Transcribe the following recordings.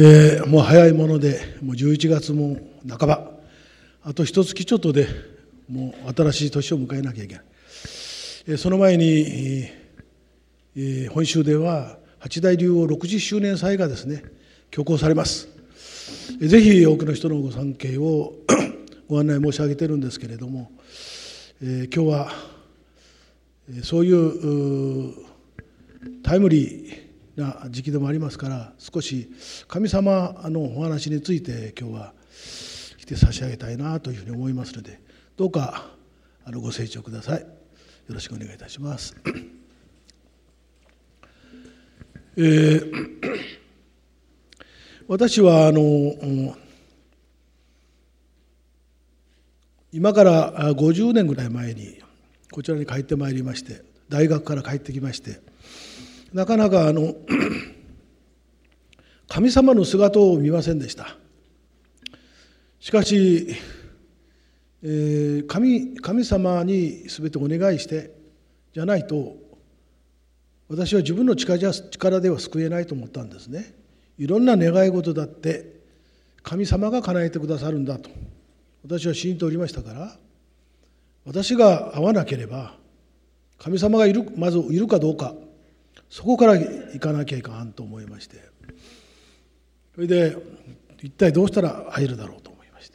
えー、もう早いものでもう11月も半ば。あと一月ちょっとでもう新しい年を迎えなきゃいけない、えー、その前に、えー、本州では八大竜王60周年祭がですね挙行されます、えー、ぜひ多くの人のご参詣を ご案内申し上げてるんですけれども、えー、今日はそういうタイムリーな時期でもありますから少し神様のお話について今日はして差し上げたいなというふうに思いますのでどうかあのご清聴くださいよろしくお願いいたします。えー、私はあの今から50年ぐらい前にこちらに帰ってまいりまして大学から帰ってきましてなかなかあの 神様の姿を見ませんでした。しかし、えー、神神様に全てお願いしてじゃないと私は自分の力では救えないと思ったんですね。いろんな願い事だって神様が叶えてくださるんだと私は信じておりましたから私が会わなければ神様がいるまずいるかどうかそこから行かなきゃいかんと思いまして。それで一体どうしたら会えるだろうと思いまし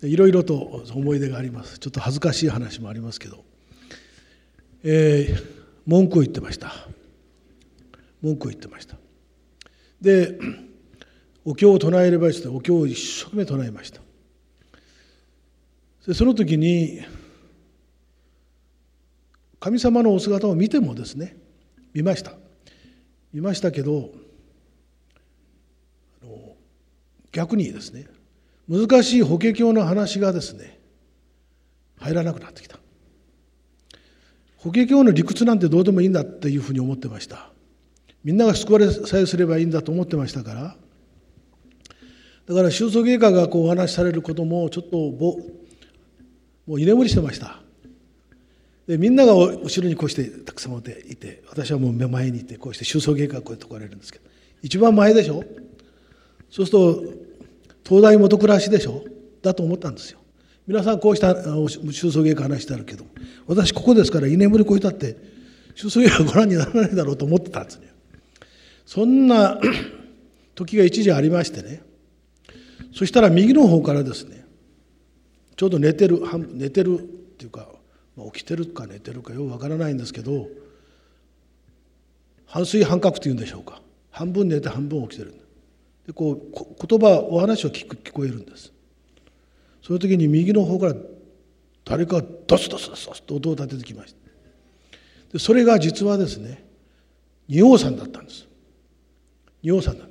て。いろいろと思い出があります。ちょっと恥ずかしい話もありますけど、えー、文句を言ってました。文句を言ってました。でお経を唱えればいいってお経を一生懸命唱えました。でその時に神様のお姿を見てもですね見ました。見ましたけど逆にですね難しい法華経の話がですね入らなくなってきた。法華経の理屈なんてどうでもいいんだっていうふうに思ってました。みんなが救われさえすればいいんだと思ってましたから。だから宗祖芸家がこうお話しされることもちょっともう居眠りしてました。でみんなが後ろにこうしてたくさん持っていて私はもう目前にいてこうして宗祖芸家がこうやってこられるんですけど一番前でしょ？そうすると東大元暮らしでしょ？だと思ったんですよ。皆さんこうした宗祖芸家話してあるけど私ここですから居眠りこういたって宗祖芸家ご覧にならないだろうと思ってたんですねそんな 時が一時ありましてね。そしたら右の方からですねちょうど寝てる寝てるっていうかまあ、起きてるか寝てるかよくわからないんですけど半睡半覚というんでしょうか。半分寝て半分起きてるでこう言葉お話を聞く聞こえるんです。その時に右の方から誰かがドスドスドスと音を立ててきました。でそれが実はですね仁王さんだったんです。仁王さんだ。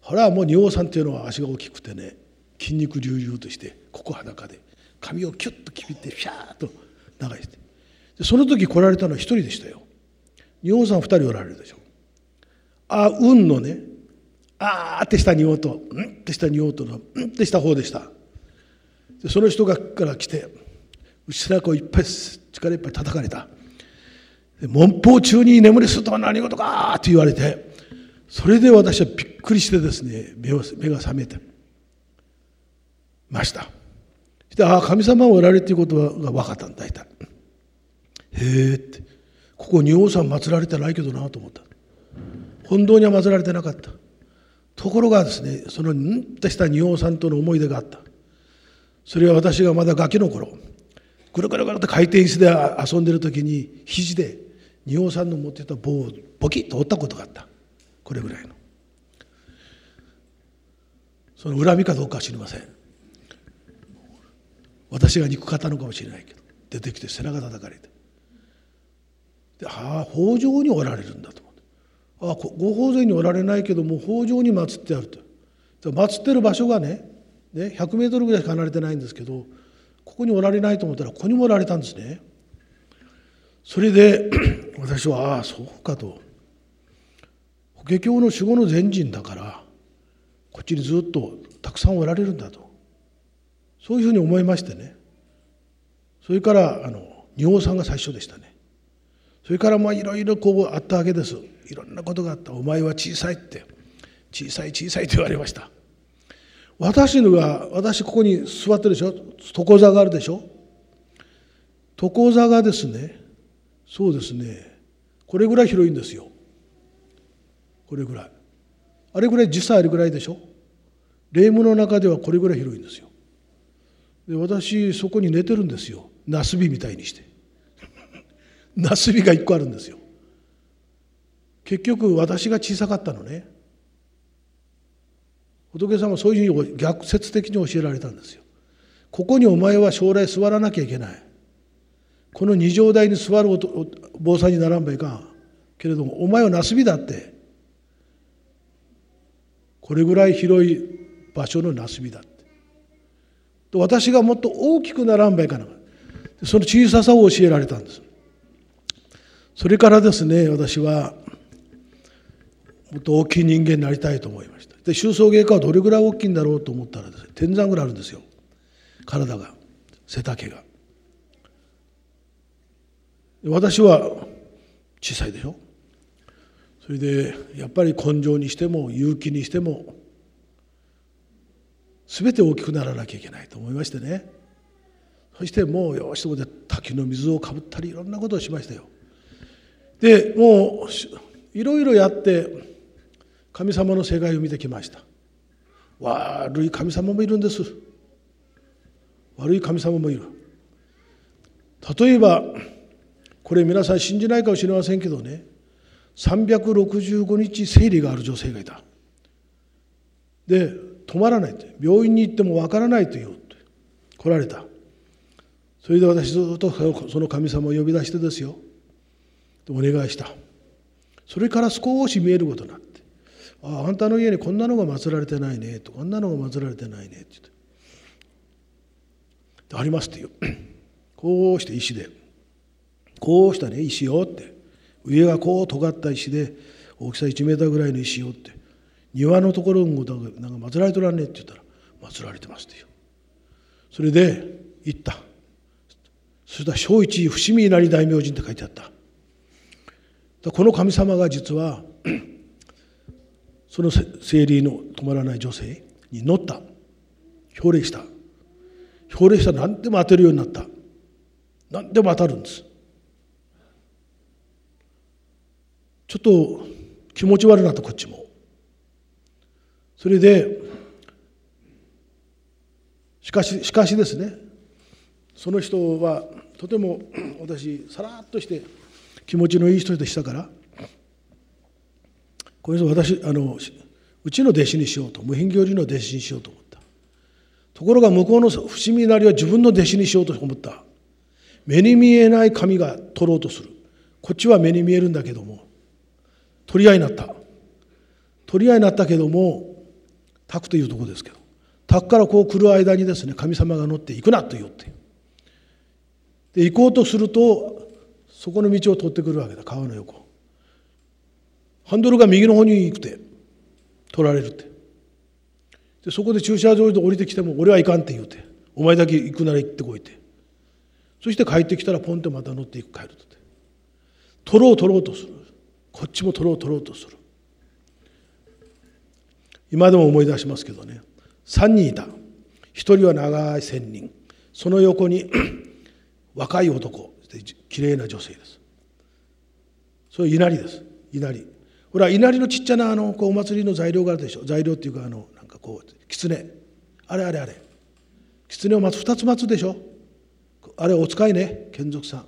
ほらもう仁王さんっていうのは足が大きくてね筋肉隆々としてここ裸で髪をキュッと切ってピャーッと流してその時来られたのは一人でしたよ。仁王さん二人おられるでしょ。あ運のねあーってした仁王とうんってした仁王とのうんってした方でした。でその人がから来て後ろをいっぱい力いっぱい叩かれた。文法中に眠りするとは何事かって言われてそれで私はびっくりしてですね目を目が覚めてました。でああ神様がおられるということが分かったんだ大体へえって。ここ仁王さん祀られてないけどなと思った。本当には祀られてなかった。ところがですねそのうんとした仁王さんとの思い出があった。それは私がまだガキの頃ぐるぐるぐると回転椅子で遊んでる時に肘で仁王さんの持ってた棒をボキッと折ったことがあった。これぐらいの。その恨みかどうかは知りません。私が憎かったのかもしれないけど出てきて背中叩かれて。でああ北条におられるんだと思って。ああご法前におられないけども北条に祀ってあると。祀ってる場所がねね100メートルぐらいしか離れてないんですけどここにおられないと思ったらここにもおられたんですね。それで 私はああそうかと。法華経の守護の前人だからこっちにずっとたくさんおられるんだと。そういうふうに思いましてね。それからあの仁王さんが最初でしたね。それからまあいろいろこうあったわけです。いろんなことがあった。お前は小さいって。小さい小さいと言われました。私のが私ここに座ってるでしょ。床座があるでしょ。床座がですねそうですね。これぐらい広いんですよ。これぐらい。あれぐらい実際あれぐらいでしょ。霊夢の中ではこれぐらい広いんですよ。で私そこに寝てるんですよ。ナスビみたいにして。ナスビが一個あるんですよ。結局私が小さかったのね。仏様はそういうふうに逆説的に教えられたんですよ。ここにお前は将来座らなきゃいけない。この二条台に座るお坊さんにならんばいかん。けれどもお前はなすびだって。これぐらい広い場所のなすびだって。私がもっと大きくならんばいかな。その小ささを教えられたんです。それからですね私はもっと大きい人間になりたいと思いました。で収葬外科はどれぐらい大きいんだろうと思ったらですね天山ぐらいあるんですよ。体が。背丈が。私は小さいでしょ。それでやっぱり根性にしても勇気にしても全て大きくならなきゃいけないと思いましてね。そしてもうよしそこで滝の水をかぶったりいろんなことをしましたよ。でもういろいろやって神様の世界を見てきました。悪い神様もいるんです。悪い神様もいる。例えばこれ皆さん信じないかもしれませんけどね。365日生理がある女性がいた。で止まらないって病院に行ってもわからないと言うって来られた。それで私ずっとその神様を呼び出してですよ。お願いした。それから少し見えることになって「あああんたの家にこんなのが祀られてないね」と「こんなのが祀られてないね」って言って「あります」って言う。こうして石で。こうしたね石をって。上がこう尖った石で大きさ1メーターぐらいの石をって。庭のところになんか祀られとらんねって言ったら祀られてますってよ。それで行った。そしたら小一伏見稲荷大明神って書いてあった。この神様が実はその生理の止まらない女性に乗った。表礼した。表礼したら何でも当てるようになった。何でも当たるんです。ちょっと気持ち悪くなったこっちも。それでしかししかしですねその人はとても私さらっとして気持ちのいい人でしたからこれぞ私あのうちの弟子にしようと無品行事の弟子にしようと思った。ところが向こうの伏見なりは自分の弟子にしようと思った。目に見えない神が取ろうとする。こっちは目に見えるんだけども取り合いになった。取り合いになったけども宅というとこですけど宅からこう来る間にですね神様が乗って行くなと言ってで行こうとするとそこの道を通ってくるわけだ川の横。ハンドルが右の方に行くて取られるって。でそこで駐車場で降りてきても俺は行かんって言うてお前だけ行くなら行ってこいって。そして帰ってきたらポンってまた乗っていく帰ると取ろう取ろうとする。こっちも取ろう取ろうとする。今でも思い出しますけどね。3人いた。1人は長い仙人。その横に 若い男。きれいな女性です。それ稲荷です。稲荷。ほら稲荷のちっちゃなあのこうお祭りの材料があるでしょ。材料っていうかあのなんかこう狐。あれあれあれ。狐を待つ。2つ待つでしょ。あれお使いね。眷属さん。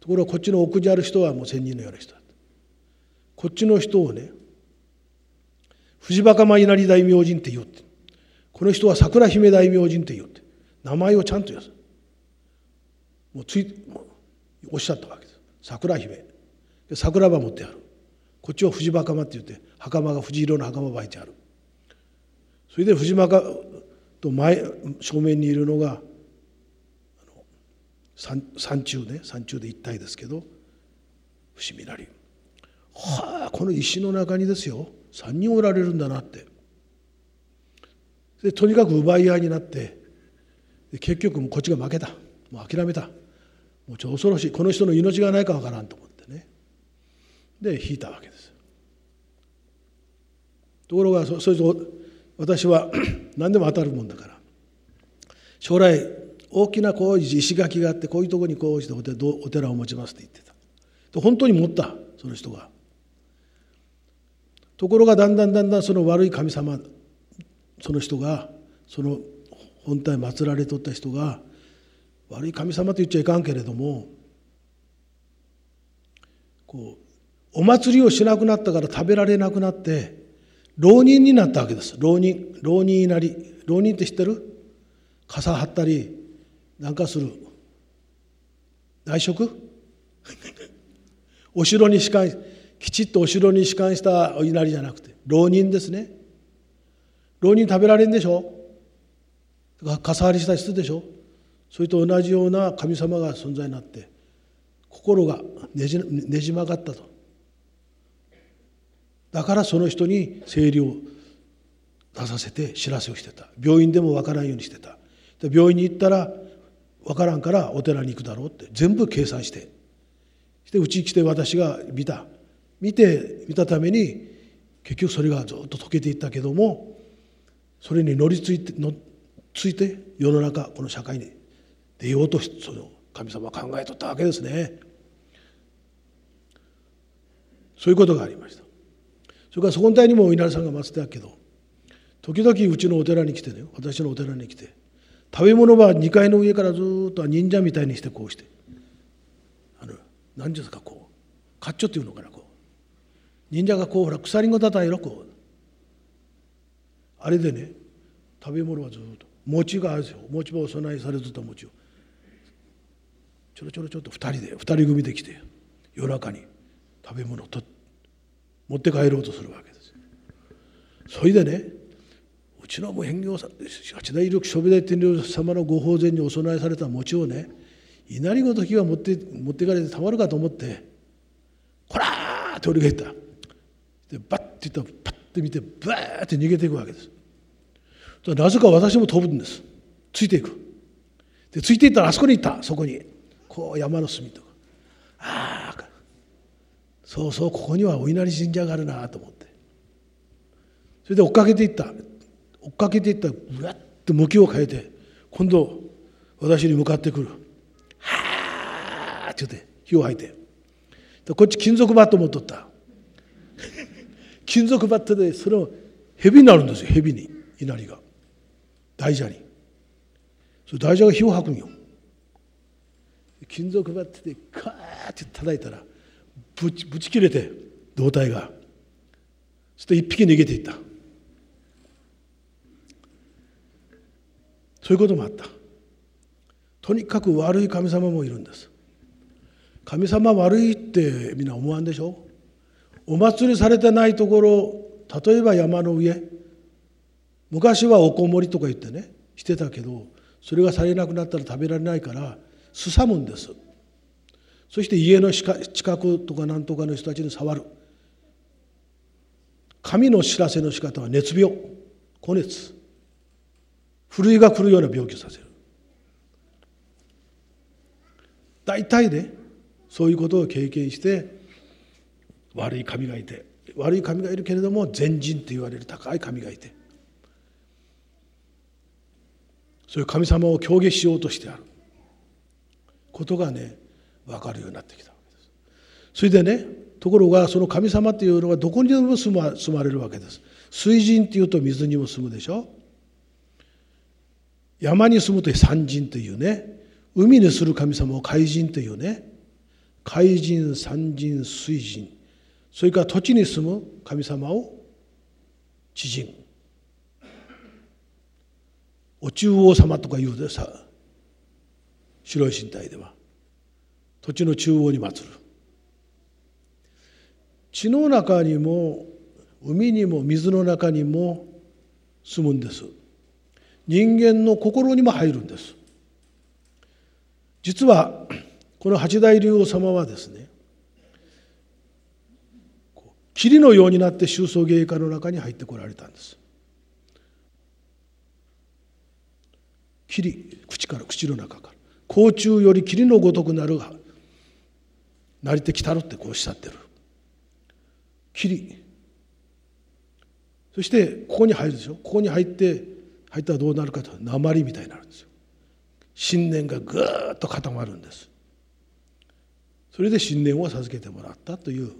ところがこっちの奥にある人はもう仙人のような人こっちの人をね藤若間稲荷大明神って言うって。この人は桜姫大明神って言うって。名前をちゃんと言うもうついおっしゃったわけです。桜姫。桜庭持ってある。こっちは藤若間って言って袴が藤色の袴ばいてある。それで藤若と前正面にいるのが山中ね。山中で一体ですけど伏見なり。はあこの石の中にですよ。3人おられるんだなって。でとにかく奪い合いになって結局もうこっちが負けた。もう諦めた。もうちょ恐ろしい。この人の命がないかわからんと思ってね。で引いたわけです。ところがそそれと私は 何でも当たるもんだから。将来大きなこう石垣があってこういうところにこうしてお寺を持ちますって言ってた。本当に持ったその人が。ところがだんだんだんだんその悪い神様その人がその本体祀られとった人が悪い神様と言っちゃいかんけれどもこうお祭りをしなくなったから食べられなくなって浪人になったわけです。浪人浪人になり浪人って知ってる？傘張ったりなんかする。内職？お城に仕官きちっとお城に仕官したお稲荷じゃなくて浪人ですね。浪人食べられんでしょ？傘張りしたりするでしょ？それと同じような神様が存在になって心がねじねじ曲がったと。だからその人に生理を出させて知らせをしてた。病院でも分からんようにしてた。病院に行ったら分からんからお寺に行くだろうって全部計算して。してうちに来て私が見た。見て見たために結局それがずっと解けていったけどもそれに乗りついて乗ついて世の中この社会に出ようとその神様は考えとったわけですね。そういうことがありました。それからそこの体にも稲荷さんが祀ってあるけど時々うちのお寺に来てね私のお寺に来て食べ物は2階の上からずっと忍者みたいにしてこうしてあの何ですかこうカッチョっていうのかな忍者がこうほら鎖子叩いろこう。あれでね食べ物はずっと。餅があるんですよ。餅場お供えされてた餅を。ちょろちょろちょっと2人で2人組で来て夜中に食べ物をと持って帰ろうとするわけですそれでねうちのも返業さ八大力諸部大天領様のご法前にお供えされた餅をね稲荷ごときが持って持ってかれてたまるかと思って「こら!」って俺が言った。でバッて言ったらパッて見てバーって逃げていくわけです。なぜか私も飛ぶんです。ついていく。でついていったらあそこに行った。そこに。こう山の隅とか。ああそうそうここにはお稲荷神社があるなと思って。それで追っかけていった。追っかけていったらうわっと向きを変えて今度私に向かってくる「はあ」って言って火を吐いて。こっち金属バット持っとった。金属バットでそれを蛇になるんですよ蛇に。稲荷が。大蛇に。それ大蛇が火を吐くんよ金属バットでカーって叩いたらぶちぶち切れて胴体が。そして一匹逃げていった。そういうこともあった。とにかく悪い神様もいるんです。神様悪いってみんな思わんでしょ？お祭りされてないところ例えば山の上昔はおこもりとか言ってねしてたけどそれがされなくなったら食べられないからすさむんです。そして家の近くとか何とかの人たちに触る。神の知らせの仕方は熱病。高熱。ふるいが来るような病気をさせる。大体ねそういうことを経験して悪い神がいて悪い神がいるけれども善人と言われる高い神がいてそういう神様を狂撃しようとしてあることがね分かるようになってきたわけです。それでねところがその神様っていうのはどこにでも住ま住まれるわけです。水神っていうと水にも住むでしょ。山に住むと山神というね海にする神様を海神というね海神山神水神それから土地に住む神様を地神お中王様とか言うでさ。白い身体では。土地の中央に祀る。地の中にも海にも水の中にも住むんです。人間の心にも入るんです。実はこの八大竜王様はですね霧のようになって宗祖芸家の中に入ってこられたんです。霧口から口の中から。甲虫より霧のごとくなるがなりてきたろってこうおっしゃってる。霧そしてここに入るでしょ？ここに入って入ったらどうなるかと鉛みたいになるんですよ。信念がぐーっと固まるんです。それで信念を授けてもらったという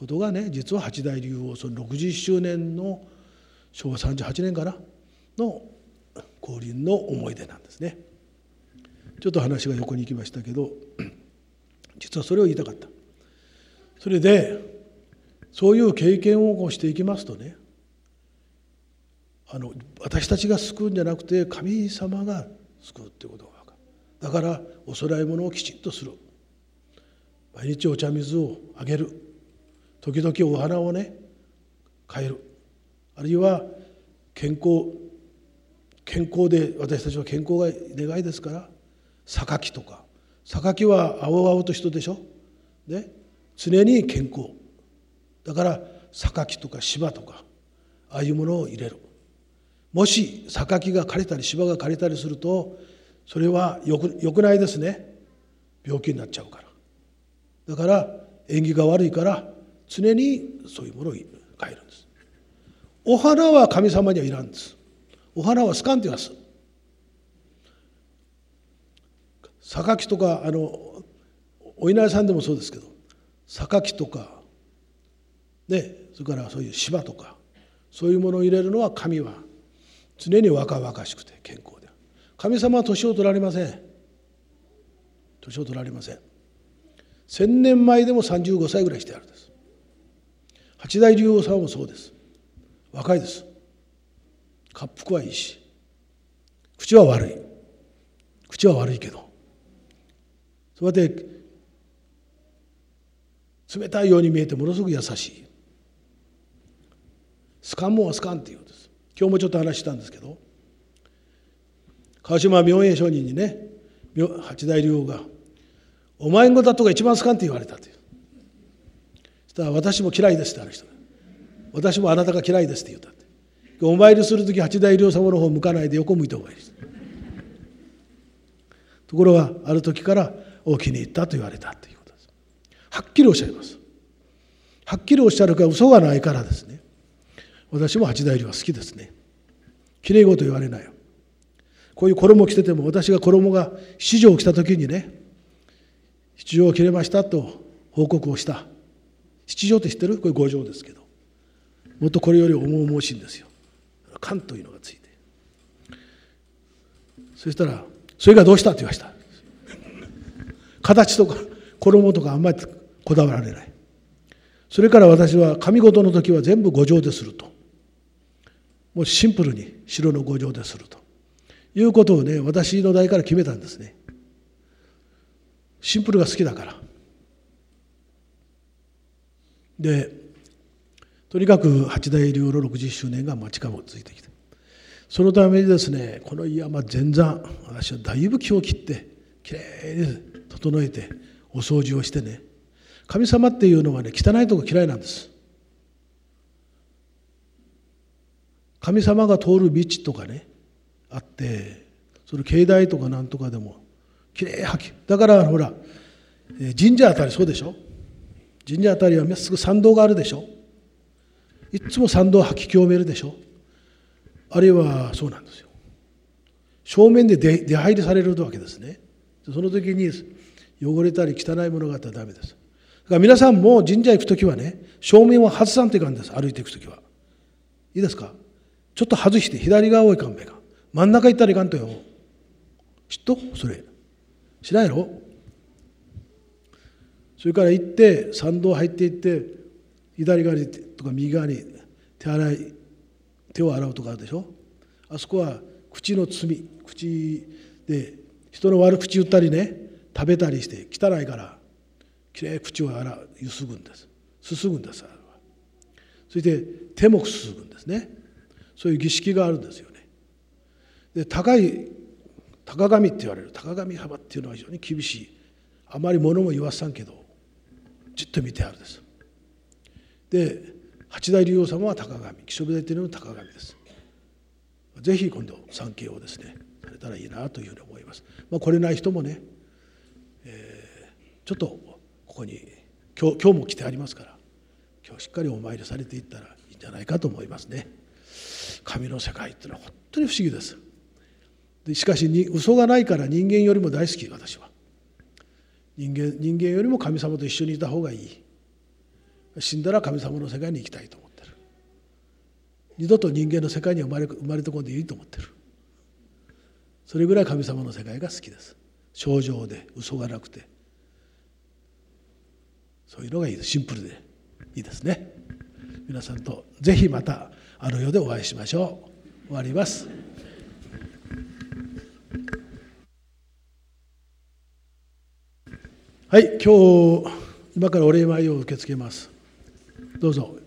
ことがね実は八大竜王その60周年の昭和38年かなの降臨の思い出なんですね。ちょっと話が横に行きましたけど実はそれを言いたかった。それでそういう経験をこうしていきますとねあの私たちが救うんじゃなくて神様が救うっていうことが分かる。だからお供え物をきちんとする。毎日お茶水をあげる。時々お花をね変える。あるいは健康健康で私たちは健康が願いですから榊とか。榊は青々と人でしょ？ね？常に健康。だから榊とか芝とかああいうものを入れる。もし榊が枯れたり芝が枯れたりするとそれはよくよくないですね。病気になっちゃうから。だから縁起が悪いから常にそういうものを変えるんです。お花は神様にはいらんです。お花はスカンティアス榊とかあのお稲荷さんでもそうですけど榊とかねそれからそういう芝とかそういうものを入れるのは神は常に若々しくて健康で神様は年を取られません。年を取られません。千年前でも35歳ぐらいしてあるんです。八大竜王様もそうです。若いです。滑腹はいいし口は悪い。口は悪いけどそうやって冷たいように見えてものすごく優しい。スカンもはスカンって言うんです。今日もちょっと話したんですけど川島明恵上人にね八大竜王が「お前のだとが一番スカンって言われた」という。したら「私も嫌いです」ってある人。が「私もあなたが嫌いです」って言ったって。お参りする時八大竜様の方向かないで横向いてお参りしてところがある時からお気に入ったと言われたということです。はっきりおっしゃいます。はっきりおっしゃるから嘘がないからですね。私も八大竜は好きですね。きれい事言われないよ。こういう衣着てても私が衣が七条を着た時にね七条を切れましたと報告をした。七条って知ってる？これ五条ですけど。もっとこれより重々しいんですよ。缶というのがついて。そしたら「それがどうした?」って言いました。形とか衣とかあんまりこだわられない。それから私は神事の時は全部五条ですると。もうシンプルに白の五条ですると。いうことをね私の代から決めたんですね。シンプルが好きだから。でとにかく八大流の60周年が近づいてきてそのためにですねこの山全山私はだいぶ気を切ってきれいに整えてお掃除をしてね神様っていうのはね汚いとこ嫌いなんです。神様が通る道とかねあってその境内とかなんとかでもきれいはき。だからほら神社あたりそうでしょ？神社あたりはすぐ参道があるでしょ。いつも参道を吐き清めるでしょ。あるいはそうなんですよ。正面で出入りされるわけですね。その時に汚れたり汚いものがあったらダメです。だから皆さんも神社行く時はね正面は外さんといかんです。歩いていく時は。いいですか？ちょっと外して左側をいかんべか。真ん中行ったらいかんとよ。知っと？それ。知らんやろ？それから行って参道入っていって左側にとか右側に手洗い手を洗うとかあるでしょ？あそこは口の罪口で人の悪口言ったりね食べたりして汚いからきれい口を洗うゆすぐんです。すすぐんですそして手もすすぐんですね。そういう儀式があるんですよね。で高い高神って言われる。高神幅っていうのは非常に厳しい。あまり物も言わさんけどじっと見てあるんです。で八大竜王様は高神。木所部大っていうのも高神です。ぜひ今度参詣をですねされたらいいなというふうに思います、まあ、これない人もね、えー、ちょっとここに今日今日も来てありますから今日しっかりお参りされていったらいいんじゃないかと思いますね。神の世界っていうのは本当に不思議です。でしかしに嘘がないから人間よりも大好き私は。人間人間よりも神様と一緒にいた方がいい。死んだら神様の世界に行きたいと思ってる。二度と人間の世界に生まれ生まれてこんでいいと思ってる。それぐらい神様の世界が好きです。正常で嘘がなくて。そういうのがいいです。シンプルでいいですね。皆さんとぜひまたあの世でお会いしましょう。終わります。はい今日今からお礼参りを受け付けます。どうぞ。